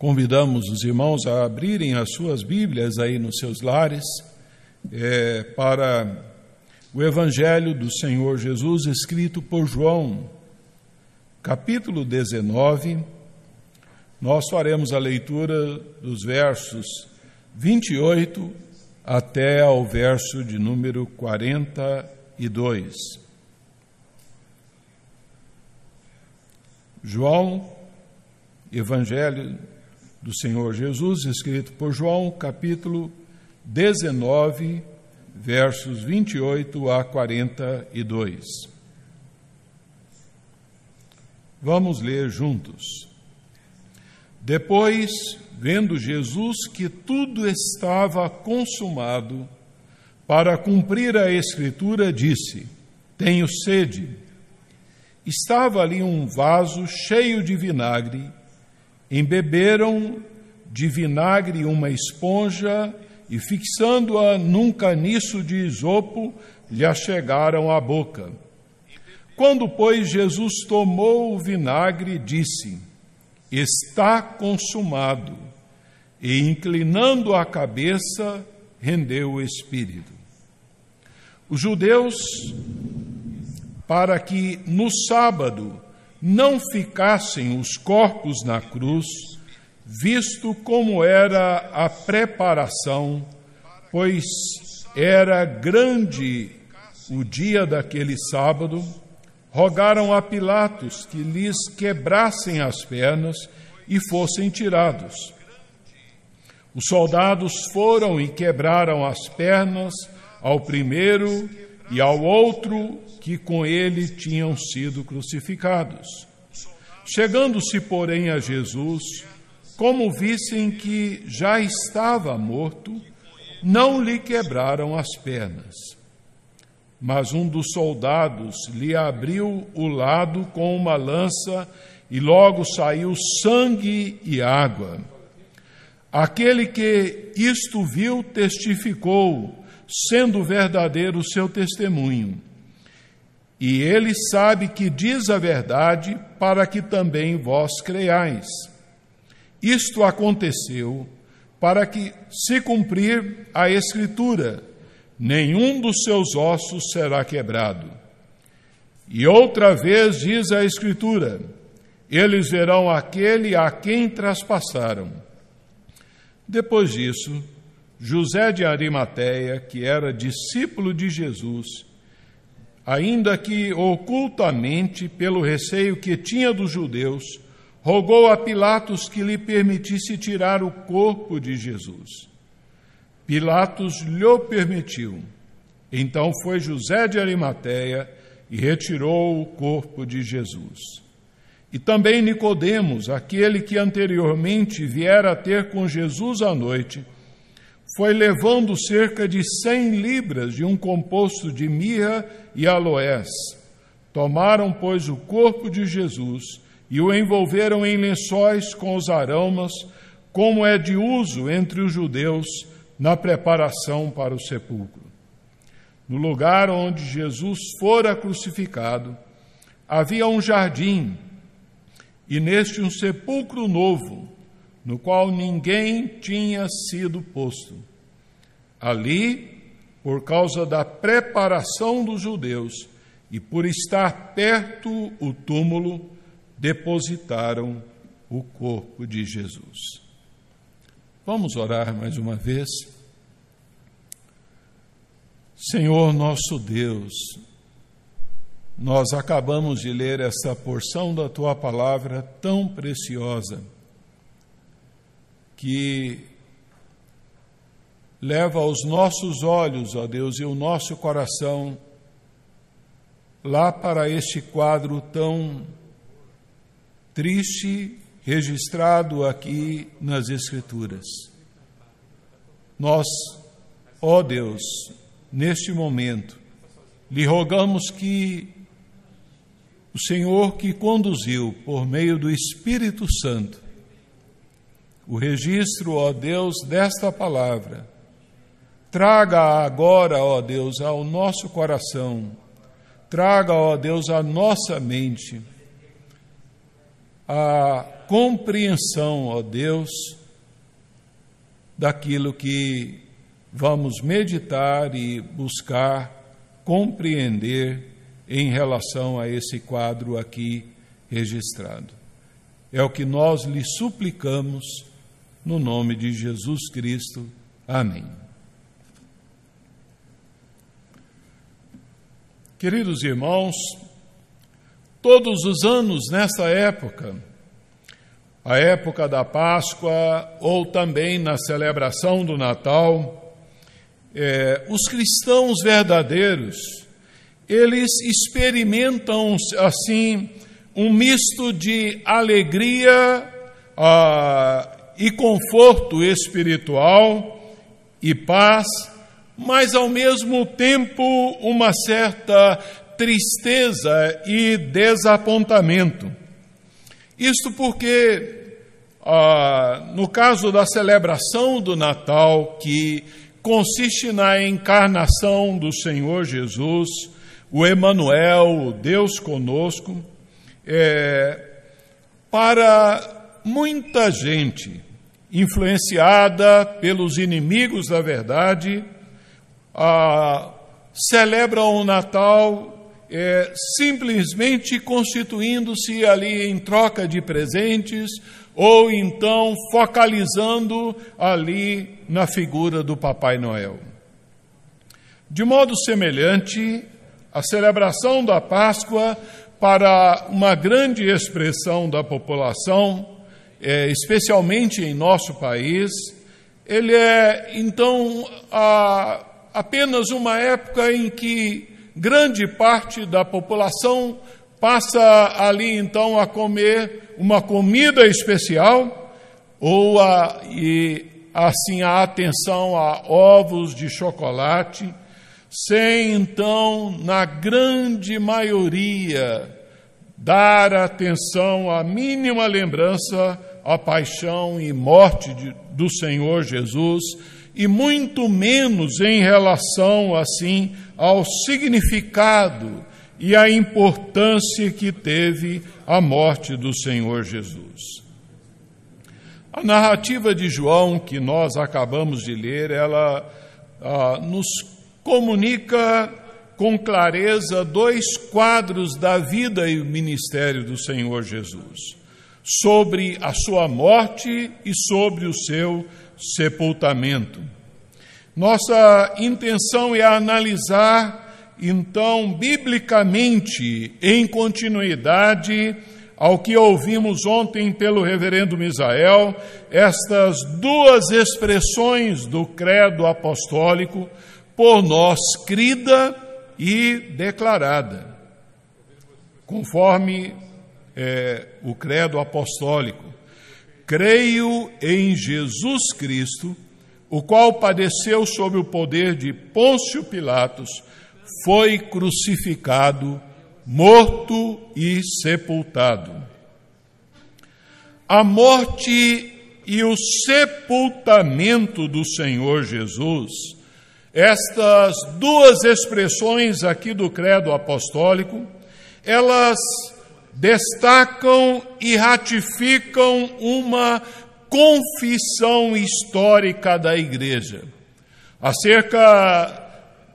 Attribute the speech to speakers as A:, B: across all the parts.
A: Convidamos os irmãos a abrirem as suas Bíblias aí nos seus lares é, para o Evangelho do Senhor Jesus escrito por João, capítulo 19. Nós faremos a leitura dos versos 28 até ao verso de número 42. João, Evangelho do Senhor Jesus, escrito por João, capítulo 19, versos 28 a 42. Vamos ler juntos. Depois, vendo Jesus que tudo estava consumado, para cumprir a Escritura, disse: Tenho sede. Estava ali um vaso cheio de vinagre Embeberam de vinagre uma esponja e, fixando-a num caniço de isopo, lhe achegaram à boca. Quando, pois, Jesus tomou o vinagre, disse: Está consumado. E, inclinando a cabeça, rendeu o espírito. Os judeus, para que no sábado não ficassem os corpos na cruz, visto como era a preparação, pois era grande o dia daquele sábado, rogaram a Pilatos que lhes quebrassem as pernas e fossem tirados. Os soldados foram e quebraram as pernas ao primeiro e ao outro que com ele tinham sido crucificados. Chegando-se, porém, a Jesus, como vissem que já estava morto, não lhe quebraram as pernas. Mas um dos soldados lhe abriu o lado com uma lança e logo saiu sangue e água. Aquele que isto viu testificou sendo verdadeiro o seu testemunho. E ele sabe que diz a verdade, para que também vós creiais. Isto aconteceu para que se cumprir a Escritura: nenhum dos seus ossos será quebrado. E outra vez diz a Escritura: eles verão aquele a quem traspassaram. Depois disso, José de Arimateia, que era discípulo de Jesus, ainda que ocultamente, pelo receio que tinha dos judeus, rogou a Pilatos que lhe permitisse tirar o corpo de Jesus. Pilatos lhe permitiu. Então foi José de Arimateia e retirou o corpo de Jesus. E também Nicodemos, aquele que anteriormente viera ter com Jesus à noite, foi levando cerca de cem libras de um composto de mirra e aloés. Tomaram, pois, o corpo de Jesus e o envolveram em lençóis com os aromas, como é de uso entre os judeus na preparação para o sepulcro. No lugar onde Jesus fora crucificado, havia um jardim, e neste um sepulcro novo, no qual ninguém tinha sido posto. Ali, por causa da preparação dos judeus e por estar perto o túmulo, depositaram o corpo de Jesus. Vamos orar mais uma vez. Senhor nosso Deus, nós acabamos de ler essa porção da tua palavra tão preciosa que leva os nossos olhos, ó Deus, e o nosso coração lá para este quadro tão triste registrado aqui nas Escrituras. Nós, ó Deus, neste momento, lhe rogamos que o Senhor que conduziu por meio do Espírito Santo o registro, ó Deus, desta palavra. Traga agora, ó Deus, ao nosso coração, traga, ó Deus, à nossa mente a compreensão, ó Deus, daquilo que vamos meditar e buscar compreender em relação a esse quadro aqui registrado. É o que nós lhe suplicamos no nome de Jesus Cristo. Amém. Queridos irmãos, todos os anos nessa época, a época da Páscoa ou também na celebração do Natal, é, os cristãos verdadeiros, eles experimentam assim um misto de alegria ah, e conforto espiritual e paz mas ao mesmo tempo uma certa tristeza e desapontamento. Isto porque, ah, no caso da celebração do Natal, que consiste na encarnação do Senhor Jesus, o Emanuel, o Deus conosco, é, para muita gente influenciada pelos inimigos da verdade, ah, celebram o Natal é, simplesmente constituindo-se ali em troca de presentes ou então focalizando ali na figura do Papai Noel. De modo semelhante, a celebração da Páscoa para uma grande expressão da população, é, especialmente em nosso país, ele é então a apenas uma época em que grande parte da população passa ali então a comer uma comida especial ou a, e assim a atenção a ovos de chocolate, sem então, na grande maioria, dar atenção à mínima lembrança à paixão e morte de, do Senhor Jesus e muito menos em relação, assim, ao significado e à importância que teve a morte do Senhor Jesus. A narrativa de João, que nós acabamos de ler, ela ah, nos comunica com clareza dois quadros da vida e o ministério do Senhor Jesus: sobre a sua morte e sobre o seu sepultamento. Nossa intenção é analisar, então, biblicamente, em continuidade ao que ouvimos ontem pelo reverendo Misael, estas duas expressões do credo apostólico, por nós crida e declarada. Conforme é, o credo apostólico, Creio em Jesus Cristo, o qual padeceu sob o poder de Pôncio Pilatos, foi crucificado, morto e sepultado. A morte e o sepultamento do Senhor Jesus, estas duas expressões aqui do credo apostólico, elas destacam e ratificam uma confissão histórica da igreja acerca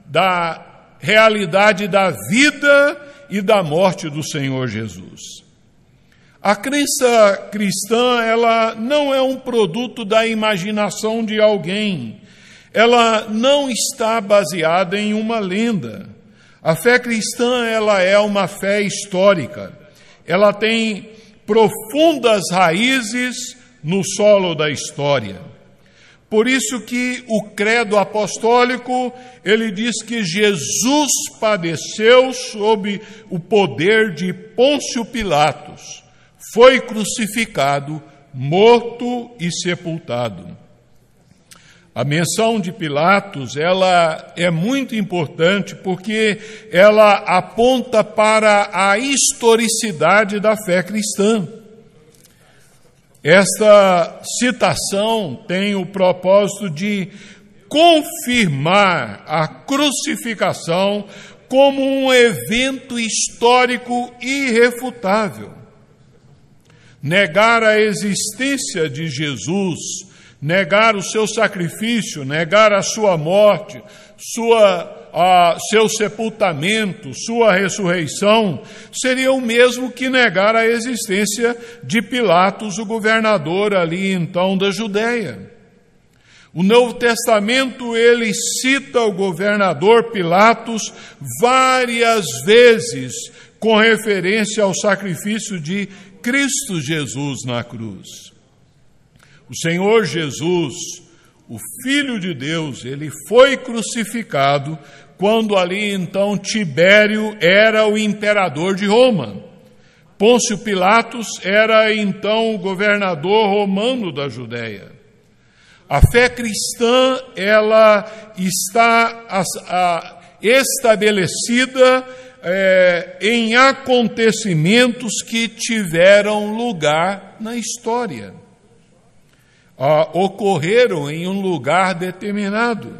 A: da realidade da vida e da morte do Senhor Jesus. A crença cristã, ela não é um produto da imaginação de alguém. Ela não está baseada em uma lenda. A fé cristã, ela é uma fé histórica ela tem profundas raízes no solo da história. Por isso que o credo apostólico, ele diz que Jesus padeceu sob o poder de Pôncio Pilatos, foi crucificado, morto e sepultado. A menção de Pilatos, ela é muito importante porque ela aponta para a historicidade da fé cristã. Esta citação tem o propósito de confirmar a crucificação como um evento histórico irrefutável. negar a existência de Jesus, negar o seu sacrifício, negar a sua morte, sua a seu sepultamento, sua ressurreição, seria o mesmo que negar a existência de Pilatos, o governador ali então da Judéia. O Novo Testamento ele cita o governador Pilatos várias vezes com referência ao sacrifício de Cristo Jesus na cruz. O Senhor Jesus, o Filho de Deus, ele foi crucificado quando ali então Tibério era o imperador de Roma. Pôncio Pilatos era então o governador romano da Judéia. A fé cristã ela está estabelecida é, em acontecimentos que tiveram lugar na história, ah, ocorreram em um lugar determinado.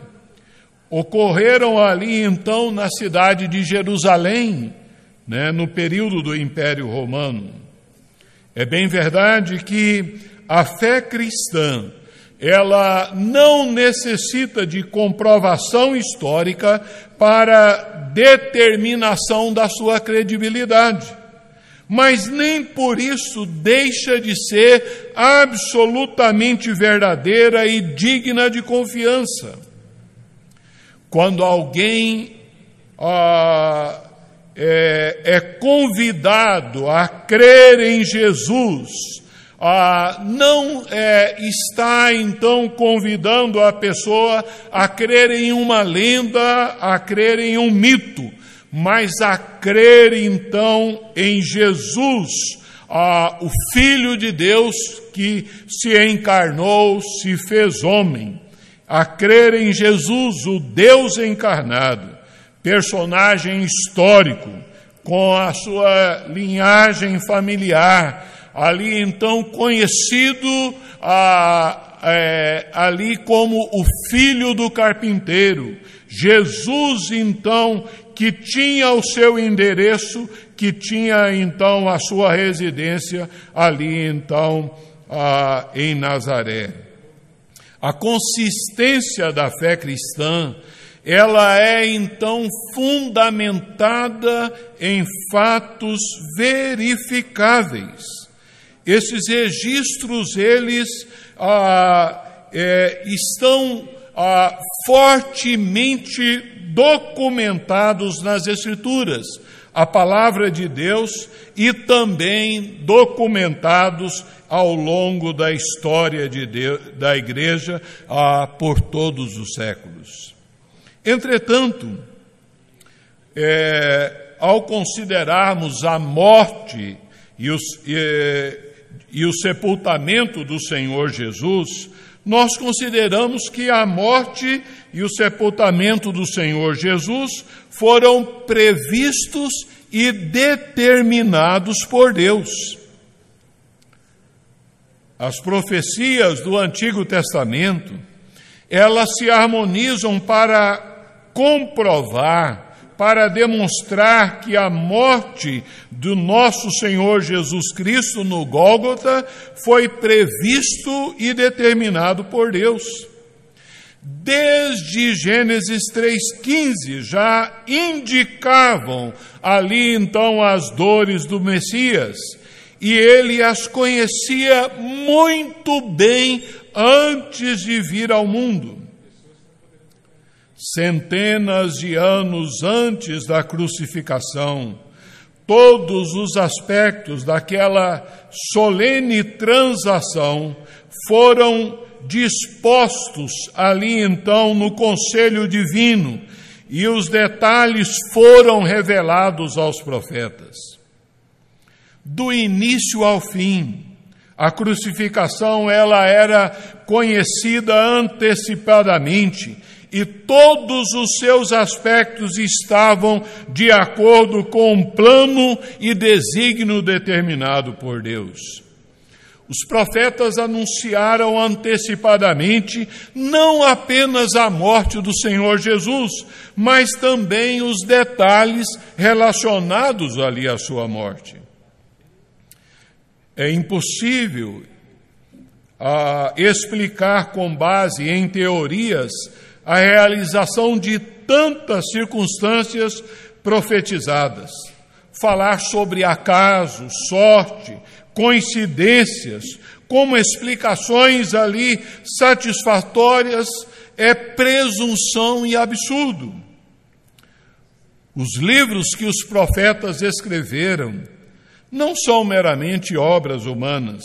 A: Ocorreram ali então na cidade de Jerusalém, né, no período do Império Romano. É bem verdade que a fé cristã, ela não necessita de comprovação histórica para determinação da sua credibilidade. Mas nem por isso deixa de ser absolutamente verdadeira e digna de confiança. Quando alguém ah, é, é, convidado a crer em Jesus, ah, não é, está então convidando a pessoa a crer em uma lenda, a crer em um mito, mas a crer então em Jesus, ah, o Filho de Deus que se encarnou, se fez homem a crer em Jesus, o Deus encarnado, personagem histórico, com a sua linhagem familiar, ali então conhecido é, ali como o filho do carpinteiro. Jesus, então, que tinha o seu endereço, que tinha então a sua residência ali então em Nazaré. A consistência da fé cristã, ela é então fundamentada em fatos verificáveis. Esses registros, eles ah, é, estão ah, fortemente documentados nas Escrituras a palavra de Deus e também documentados ao longo da história de Deus, da igreja ah, por todos os séculos. Entretanto, é, ao considerarmos a morte e, os, e, e o sepultamento do Senhor Jesus, nós consideramos que a morte e o sepultamento do Senhor Jesus foram previstos e determinados por Deus. As profecias do Antigo Testamento, elas se harmonizam para comprovar para demonstrar que a morte do nosso Senhor Jesus Cristo no Gólgota foi previsto e determinado por Deus. Desde Gênesis 3,15 já indicavam ali então as dores do Messias, e ele as conhecia muito bem antes de vir ao mundo centenas de anos antes da crucificação, todos os aspectos daquela solene transação foram dispostos ali então no conselho divino e os detalhes foram revelados aos profetas. Do início ao fim, a crucificação ela era conhecida antecipadamente e todos os seus aspectos estavam de acordo com um plano e desígnio determinado por Deus. Os profetas anunciaram antecipadamente não apenas a morte do Senhor Jesus, mas também os detalhes relacionados ali à sua morte. é impossível uh, explicar com base em teorias a realização de tantas circunstâncias profetizadas. Falar sobre acaso, sorte, coincidências, como explicações ali satisfatórias, é presunção e absurdo. Os livros que os profetas escreveram não são meramente obras humanas,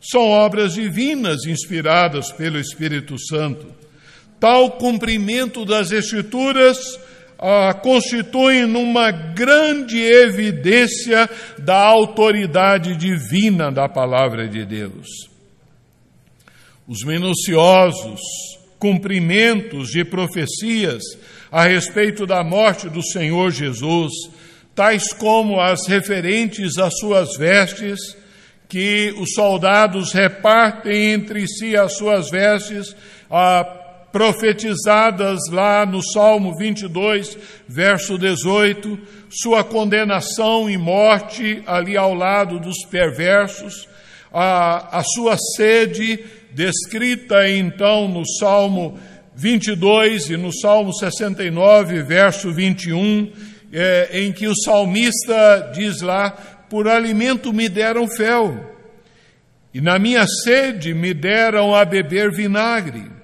A: são obras divinas inspiradas pelo Espírito Santo. Tal cumprimento das Escrituras ah, constitui numa grande evidência da autoridade divina da palavra de Deus. Os minuciosos cumprimentos de profecias a respeito da morte do Senhor Jesus, tais como as referentes às suas vestes, que os soldados repartem entre si as suas vestes, ah, profetizadas lá no Salmo 22, verso 18, sua condenação e morte ali ao lado dos perversos, a, a sua sede, descrita então no Salmo 22 e no Salmo 69, verso 21, é, em que o salmista diz lá: Por alimento me deram fel, e na minha sede me deram a beber vinagre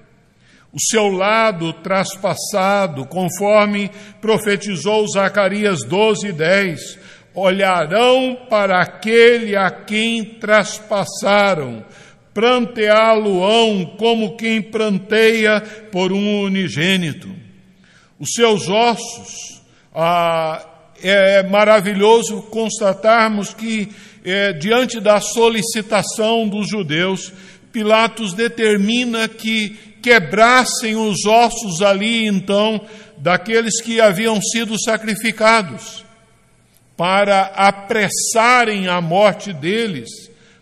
A: o seu lado traspassado, conforme profetizou Zacarias 12, 10. Olharão para aquele a quem traspassaram, pranteá-lo-ão como quem pranteia por um unigênito. Os seus ossos, ah, é maravilhoso constatarmos que, é, diante da solicitação dos judeus, Pilatos determina que quebrassem os ossos ali, então, daqueles que haviam sido sacrificados, para apressarem a morte deles,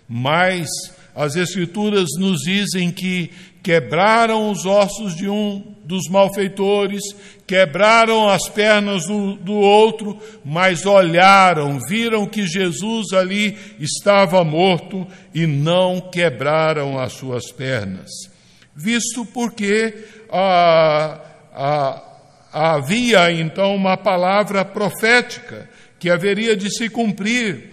A: mas as Escrituras nos dizem que quebraram os ossos de um dos malfeitores, quebraram as pernas do, do, outro, mas olharam, viram que Jesus ali estava morto e não quebraram as suas pernas visto porque ah, ah, havia então uma palavra profética que haveria de se cumprir.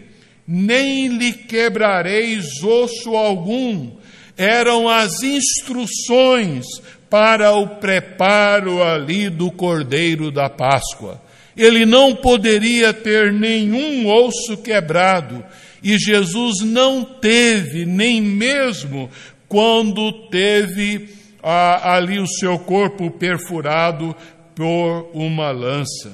A: Nem lhe quebrareis osso algum, eram as instruções para o preparo ali do cordeiro da Páscoa. Ele não poderia ter nenhum osso quebrado, e Jesus não teve nem mesmo quando teve ah, ali o seu corpo perfurado por uma lança.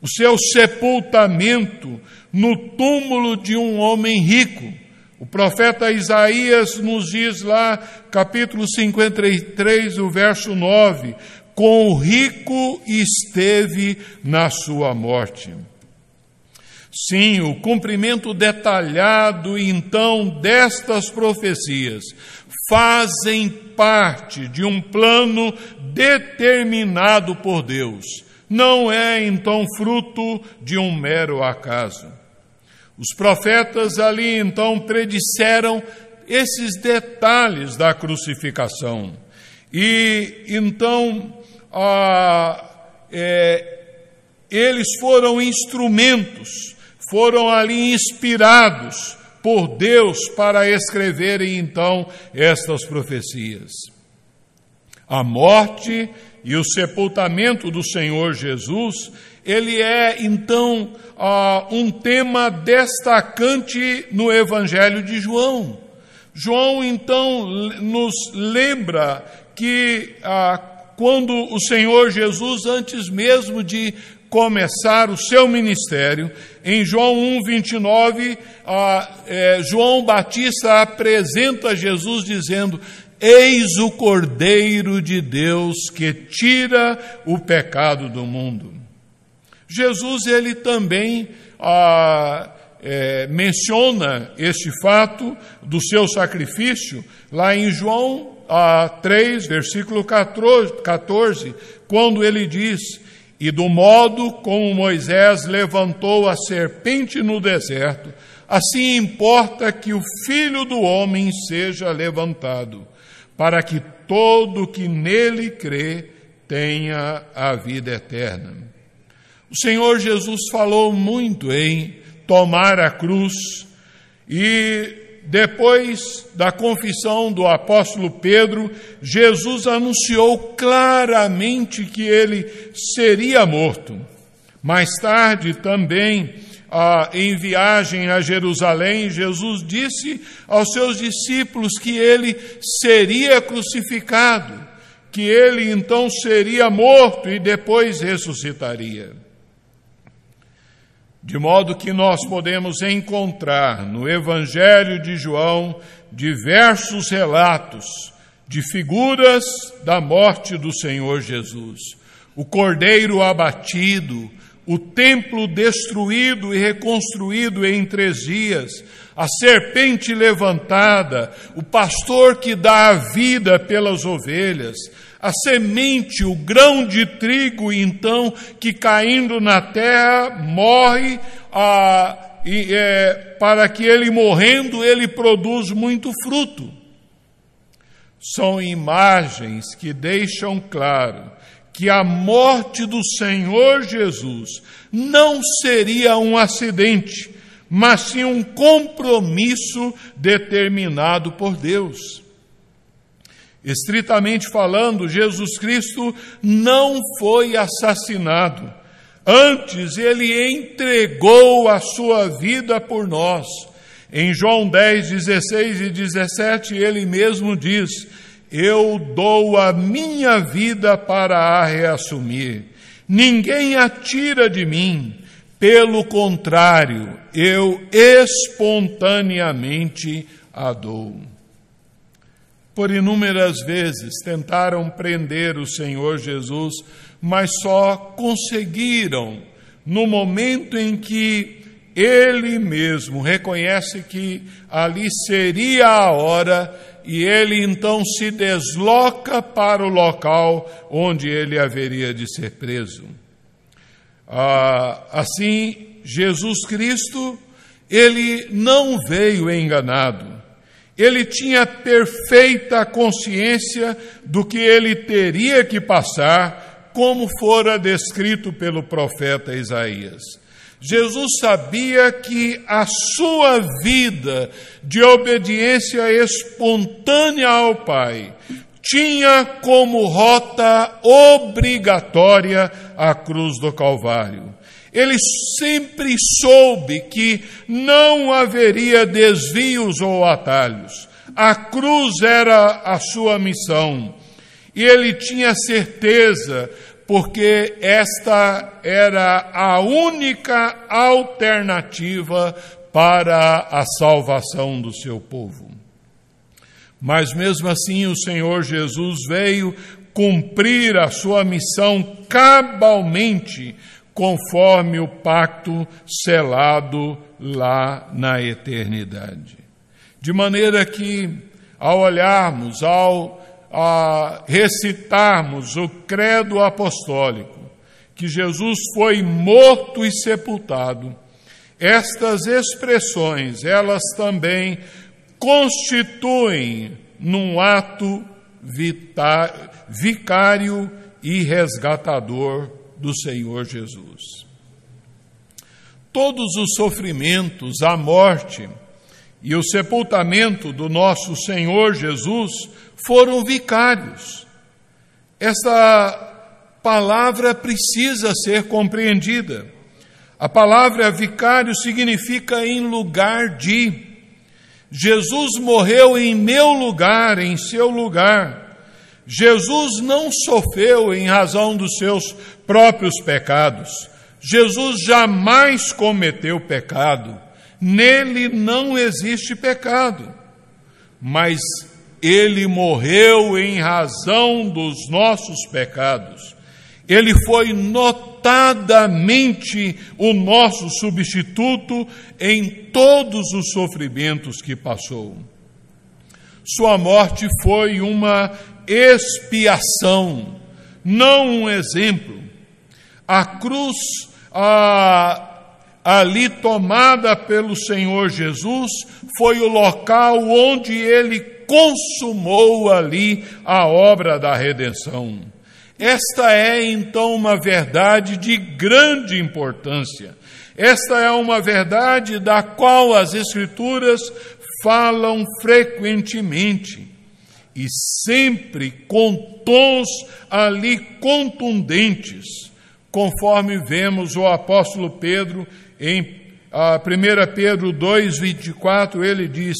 A: O seu sepultamento no túmulo de um homem rico. O profeta Isaías nos diz lá, capítulo 53, o verso 9: Com o rico esteve na sua morte. Sim, o cumprimento detalhado então destas profecias fazem parte de um plano determinado por Deus. Não é então fruto de um mero acaso. Os profetas ali então predisseram esses detalhes da crucificação. E então é, eles foram instrumentos, foram ali inspirados por Deus para escreverem então estas profecias. A morte e o sepultamento do Senhor Jesus, ele é então uh, um tema destacante no Evangelho de João. João então nos lembra que uh, quando o Senhor Jesus, antes mesmo de começar o seu ministério, em João 1, 29, a, é, João Batista apresenta Jesus dizendo: Eis o Cordeiro de Deus que tira o pecado do mundo. Jesus, ele também é, menciona este fato do seu sacrifício lá em João ah, 3, versículo 14, 14, quando ele diz: e do modo como Moisés levantou a serpente no deserto, assim importa que o Filho do Homem seja levantado, para que todo que nele crê tenha a vida eterna. O Senhor Jesus falou muito em tomar a cruz e depois da confissão do apóstolo Pedro, Jesus anunciou claramente que ele seria morto. Mais tarde, também, ah, em viagem a Jerusalém, Jesus disse aos seus discípulos que ele seria crucificado, que ele então seria morto e depois ressuscitaria. De modo que nós podemos encontrar no Evangelho de João diversos relatos de figuras da morte do Senhor Jesus. O cordeiro abatido, o templo destruído e reconstruído em três dias, a serpente levantada, o pastor que dá a vida pelas ovelhas, a semente, o grão de trigo, então, que caindo na terra morre, ah, e, é, para que ele morrendo, ele produz muito fruto. São imagens que deixam claro que a morte do Senhor Jesus não seria um acidente, mas sim um compromisso determinado por Deus. Estritamente falando, Jesus Cristo não foi assassinado. Antes, ele entregou a sua vida por nós. Em João 10, 16 e 17, ele mesmo diz: Eu dou a minha vida para a reassumir. Ninguém a tira de mim. Pelo contrário, eu espontaneamente a dou. Por inúmeras vezes tentaram prender o Senhor Jesus, mas só conseguiram no momento em que ele mesmo reconhece que ali seria a hora e ele então se desloca para o local onde ele haveria de ser preso. Ah, assim, Jesus Cristo, ele não veio enganado ele tinha perfeita consciência do que ele teria que passar, como fora descrito pelo profeta Isaías. Jesus sabia que a sua vida de obediência espontânea ao Pai tinha como rota obrigatória a cruz do Calvário. Ele sempre soube que não haveria desvios ou atalhos. A cruz era a sua missão. E ele tinha certeza, porque esta era a única alternativa para a salvação do seu povo. Mas mesmo assim, o Senhor Jesus veio cumprir a sua missão cabalmente conforme o pacto selado lá na eternidade. De maneira que, ao olharmos, ao recitarmos o credo apostólico, que Jesus foi morto e sepultado, estas expressões, elas também constituem num ato vicário e resgatador do Senhor Jesus. Todos os sofrimentos, a morte e o sepultamento do nosso Senhor Jesus foram vicários. Essa palavra precisa ser compreendida. A palavra vicário significa em lugar de. Jesus morreu em meu lugar, em seu lugar. Jesus não sofreu em razão dos seus próprios pecados. Jesus jamais cometeu pecado. Nele não existe pecado. Mas ele morreu em razão dos nossos pecados. Ele foi notadamente o nosso substituto em todos os sofrimentos que passou. Sua morte foi uma expiação, não um exemplo. A cruz a, ali tomada pelo Senhor Jesus foi o local onde ele consumou ali a obra da redenção. Esta é então uma verdade de grande importância. Esta é uma verdade da qual as Escrituras falam frequentemente e sempre com tons ali contundentes, conforme vemos o apóstolo Pedro em 1 Pedro 2,24, ele diz: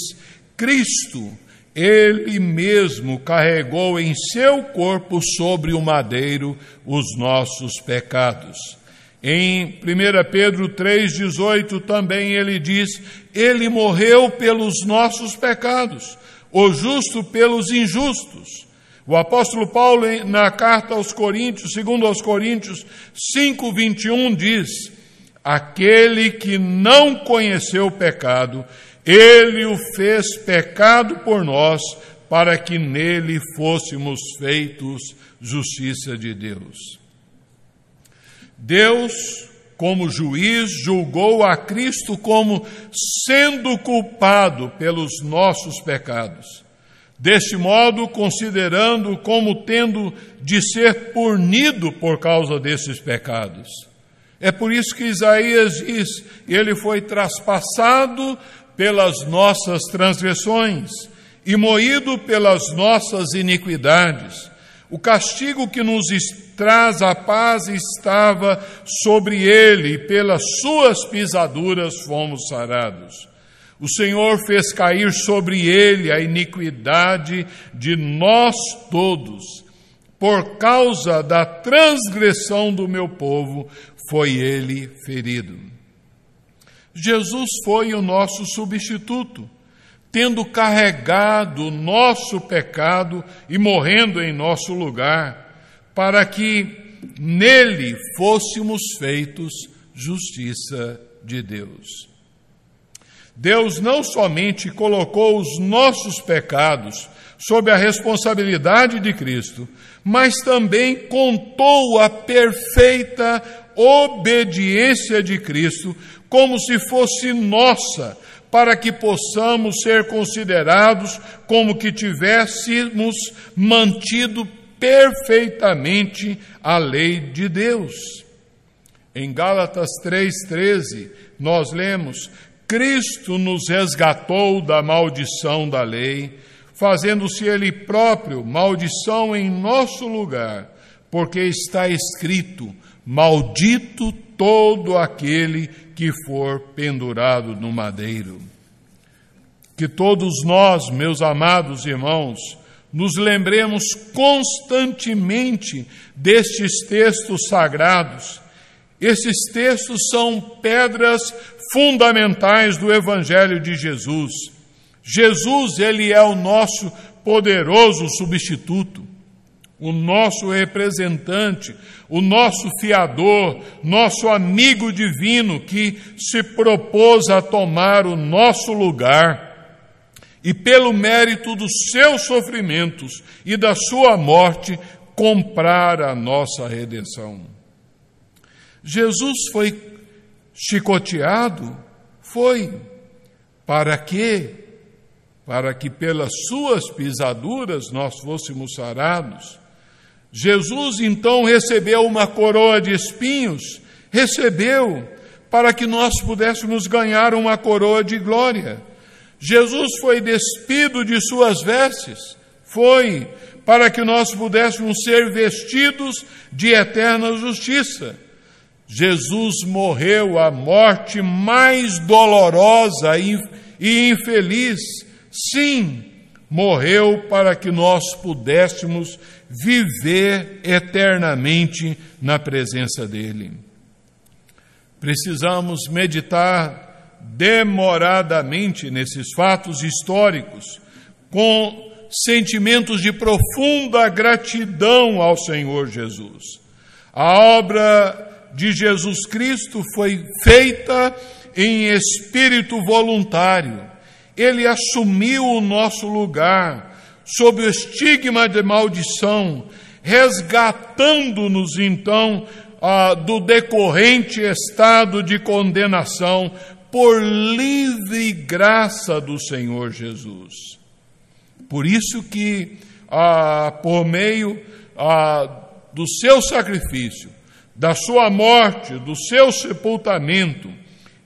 A: Cristo, ele mesmo carregou em seu corpo sobre o madeiro os nossos pecados. Em 1 Pedro 3,18 também ele diz: Ele morreu pelos nossos pecados, o justo pelos injustos. O apóstolo Paulo, na carta aos Coríntios, segundo aos Coríntios 5,21, diz: Aquele que não conheceu o pecado, ele o fez pecado por nós, para que nele fôssemos feitos justiça de Deus. Deus, como juiz, julgou a Cristo como sendo culpado pelos nossos pecados. Deste modo, considerando como tendo de ser punido por causa desses pecados. É por isso que Isaías diz: ele foi traspassado pelas nossas transgressões e moído pelas nossas iniquidades. O castigo que nos traz a paz estava sobre ele, e pelas suas pisaduras fomos sarados. O Senhor fez cair sobre ele a iniquidade de nós todos. Por causa da transgressão do meu povo, foi ele ferido. Jesus foi o nosso substituto tendo carregado o nosso pecado e morrendo em nosso lugar, para que nele fôssemos feitos justiça de Deus. Deus não somente colocou os nossos pecados sob a responsabilidade de Cristo, mas também contou a perfeita obediência de Cristo como se fosse nossa, para que possamos ser considerados como que tivéssemos mantido perfeitamente a lei de Deus. Em Gálatas 3,13, nós lemos: Cristo nos resgatou da maldição da lei, fazendo-se Ele próprio maldição em nosso lugar, porque está escrito: Maldito todo aquele que for pendurado no madeiro. Que todos nós, meus amados irmãos, nos lembremos constantemente destes textos sagrados. Esses textos são pedras fundamentais do Evangelho de Jesus. Jesus, ele é o nosso poderoso substituto o nosso representante, o nosso fiador, nosso amigo divino que se propôs a tomar o nosso lugar e, pelo mérito dos seus sofrimentos e da sua morte, comprar a nossa redenção. Jesus foi chicoteado? Foi. Para quê? Para que pelas suas pisaduras nós fôssemos sarados. Jesus então recebeu uma coroa de espinhos, recebeu para que nós pudéssemos ganhar uma coroa de glória. Jesus foi despido de suas vestes, foi para que nós pudéssemos ser vestidos de eterna justiça. Jesus morreu a morte mais dolorosa e infeliz. Sim, morreu para que nós pudéssemos viver eternamente na presença dEle. Precisamos meditar demoradamente nesses fatos históricos, com sentimentos de profunda gratidão ao Senhor Jesus. A obra de Jesus Cristo foi feita em espírito voluntário ele assumiu o nosso lugar sob o estigma de maldição, resgatando-nos então ah, do decorrente estado de condenação por livre graça do Senhor Jesus. Por isso que, ah, por meio ah, do seu sacrifício, da sua morte, do seu sepultamento,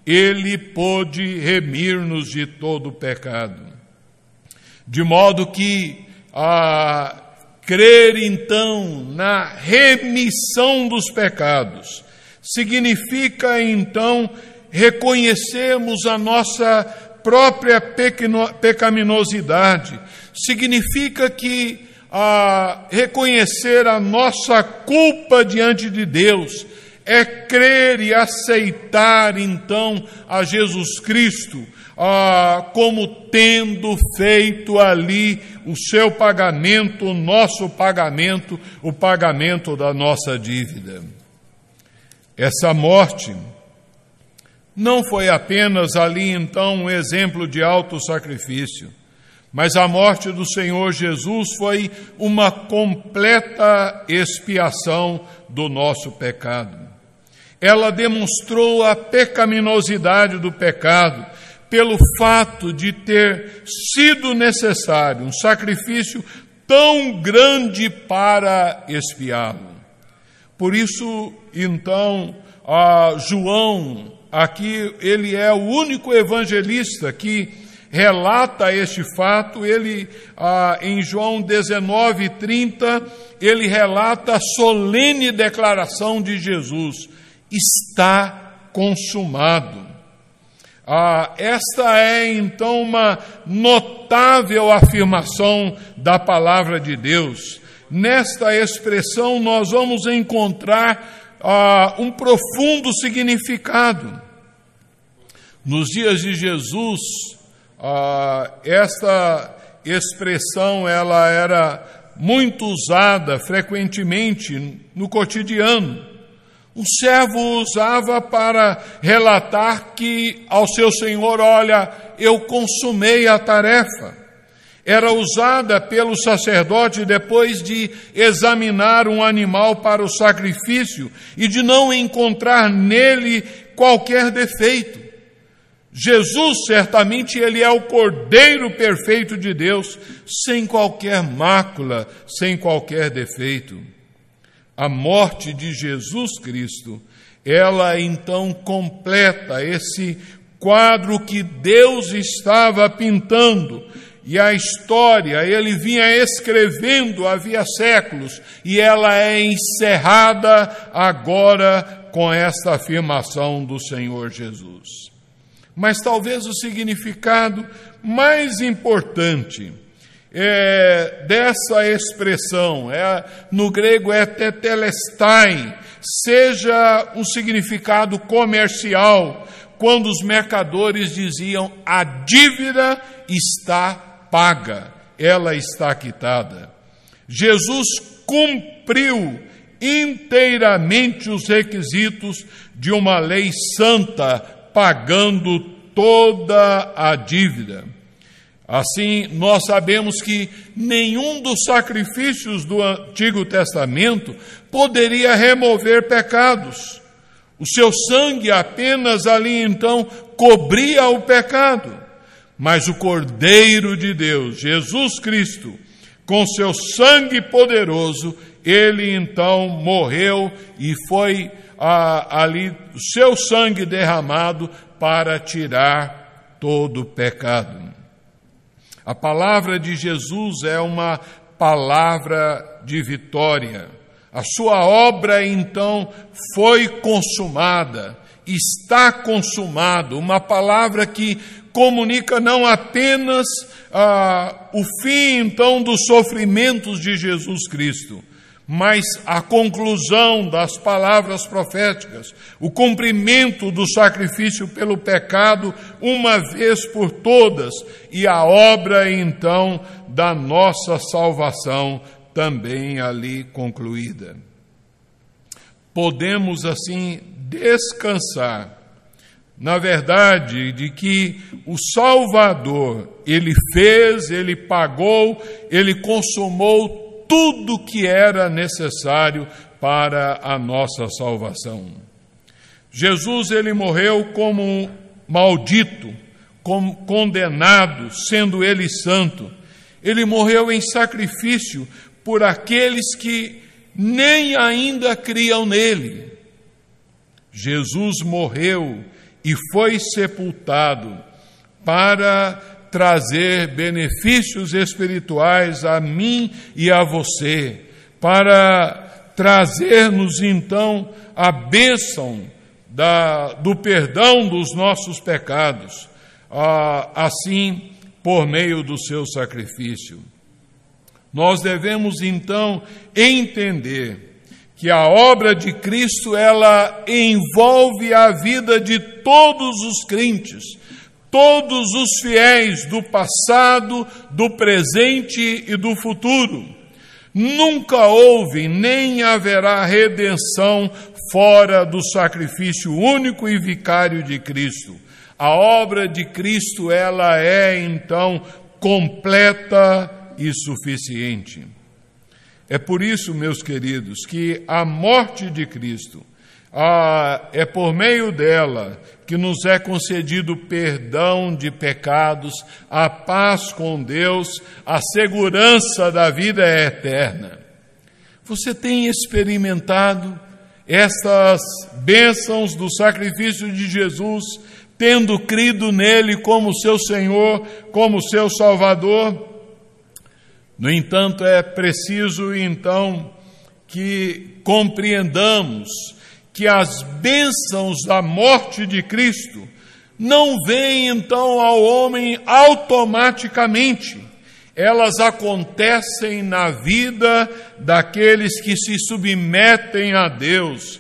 A: ele pôde remir-nos de todo o pecado. De modo que a crer então na remissão dos pecados significa então reconhecermos a nossa própria pecaminosidade, significa que a reconhecer a nossa culpa diante de Deus é crer e aceitar então a Jesus Cristo ah, como tendo feito ali o seu pagamento, o nosso pagamento, o pagamento da nossa dívida. Essa morte não foi apenas ali então um exemplo de alto sacrifício, mas a morte do Senhor Jesus foi uma completa expiação do nosso pecado ela demonstrou a pecaminosidade do pecado pelo fato de ter sido necessário um sacrifício tão grande para expiá-lo. Por isso, então, João, aqui, ele é o único evangelista que relata este fato. Ele, em João 19, 30, ele relata a solene declaração de Jesus está consumado. Ah, esta é então uma notável afirmação da palavra de Deus. Nesta expressão nós vamos encontrar ah, um profundo significado. Nos dias de Jesus, ah, esta expressão ela era muito usada frequentemente no cotidiano. O servo usava para relatar que ao seu senhor: Olha, eu consumei a tarefa. Era usada pelo sacerdote depois de examinar um animal para o sacrifício e de não encontrar nele qualquer defeito. Jesus, certamente, ele é o Cordeiro perfeito de Deus, sem qualquer mácula, sem qualquer defeito a morte de Jesus Cristo, ela então completa esse quadro que Deus estava pintando. E a história ele vinha escrevendo havia séculos, e ela é encerrada agora com esta afirmação do Senhor Jesus. Mas talvez o significado mais importante é, dessa expressão, é, no grego é tetelestai, seja um significado comercial, quando os mercadores diziam a dívida está paga, ela está quitada. Jesus cumpriu inteiramente os requisitos de uma lei santa, pagando toda a dívida. Assim, nós sabemos que nenhum dos sacrifícios do Antigo Testamento poderia remover pecados. O seu sangue apenas ali então cobria o pecado. Mas o Cordeiro de Deus, Jesus Cristo, com seu sangue poderoso, ele então morreu e foi ah, ali o seu sangue derramado para tirar todo o pecado. A palavra de Jesus é uma palavra de vitória. A sua obra então foi consumada, está consumado, uma palavra que comunica não apenas ah, o fim então dos sofrimentos de Jesus Cristo, mas a conclusão das palavras proféticas, o cumprimento do sacrifício pelo pecado uma vez por todas e a obra então da nossa salvação também ali concluída. Podemos assim descansar na verdade, de que o Salvador, ele fez, ele pagou, ele consumou tudo que era necessário para a nossa salvação. Jesus ele morreu como maldito, como condenado, sendo ele santo. Ele morreu em sacrifício por aqueles que nem ainda criam nele. Jesus morreu e foi sepultado para trazer benefícios espirituais a mim e a você, para trazer-nos então a bênção da, do perdão dos nossos pecados, ah, assim por meio do seu sacrifício. Nós devemos então entender que a obra de Cristo ela envolve a vida de todos os crentes, todos os fiéis do passado, do presente e do futuro. Nunca houve nem haverá redenção fora do sacrifício único e vicário de Cristo. A obra de Cristo, ela é então completa e suficiente. É por isso, meus queridos, que a morte de Cristo, ah, é por meio dela que nos é concedido perdão de pecados, a paz com Deus, a segurança da vida eterna. Você tem experimentado estas bênçãos do sacrifício de Jesus, tendo crido nele como seu Senhor, como seu Salvador. No entanto, é preciso então que compreendamos que as bênçãos da morte de Cristo não vêm então ao homem automaticamente. Elas acontecem na vida daqueles que se submetem a Deus,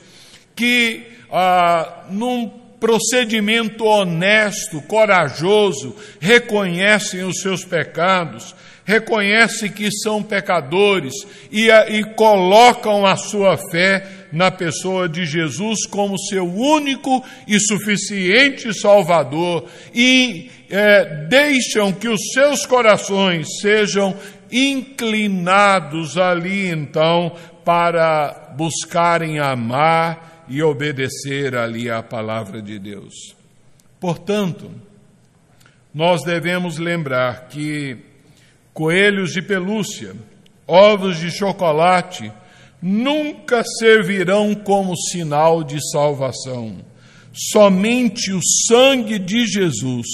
A: que ah, num procedimento honesto, corajoso, reconhecem os seus pecados, reconhecem que são pecadores e, e colocam a sua fé na pessoa de Jesus como seu único e suficiente Salvador e é, deixam que os seus corações sejam inclinados ali então para buscarem amar e obedecer ali à palavra de Deus. Portanto, nós devemos lembrar que coelhos de pelúcia, ovos de chocolate, nunca servirão como sinal de salvação. Somente o sangue de Jesus,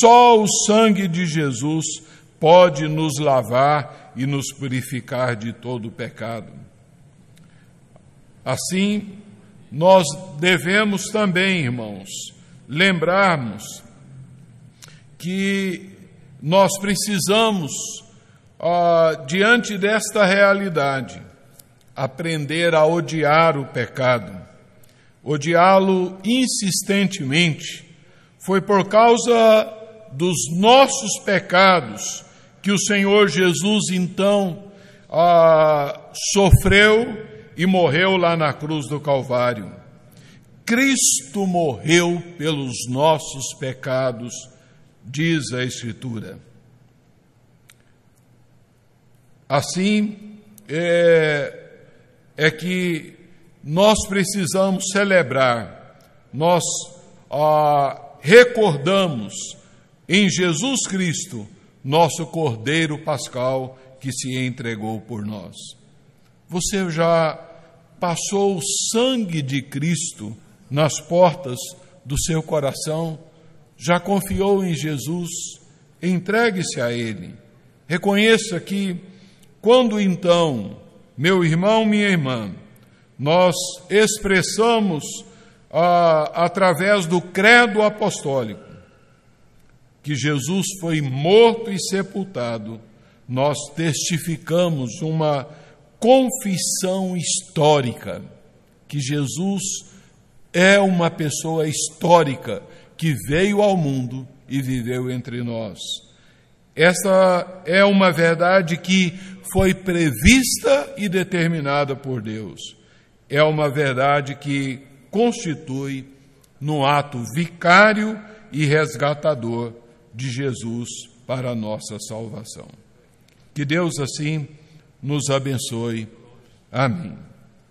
A: só o sangue de Jesus pode nos lavar e nos purificar de todo pecado. Assim, nós devemos também, irmãos, lembrarmos que nós precisamos, ah, diante desta realidade, aprender a odiar o pecado, odiá-lo insistentemente. Foi por causa dos nossos pecados que o Senhor Jesus então sofreu e morreu lá na cruz do Calvário. Cristo morreu pelos nossos pecados diz a Escritura. Assim, é, é que nós precisamos celebrar, nós ah, recordamos em Jesus Cristo, nosso Cordeiro Pascal, que se entregou por nós. Você já passou o sangue de Cristo nas portas do seu coração? Já confiou em Jesus, entregue-se a Ele. Reconheça que, quando então, meu irmão, minha irmã, nós expressamos ah, através do credo apostólico que Jesus foi morto e sepultado, nós testificamos uma confissão histórica que Jesus é uma pessoa histórica que veio ao mundo e viveu entre nós. Esta é uma verdade que foi prevista e determinada por Deus. É uma verdade que constitui no ato vicário e resgatador de Jesus para a nossa salvação. Que Deus assim nos abençoe. Amém.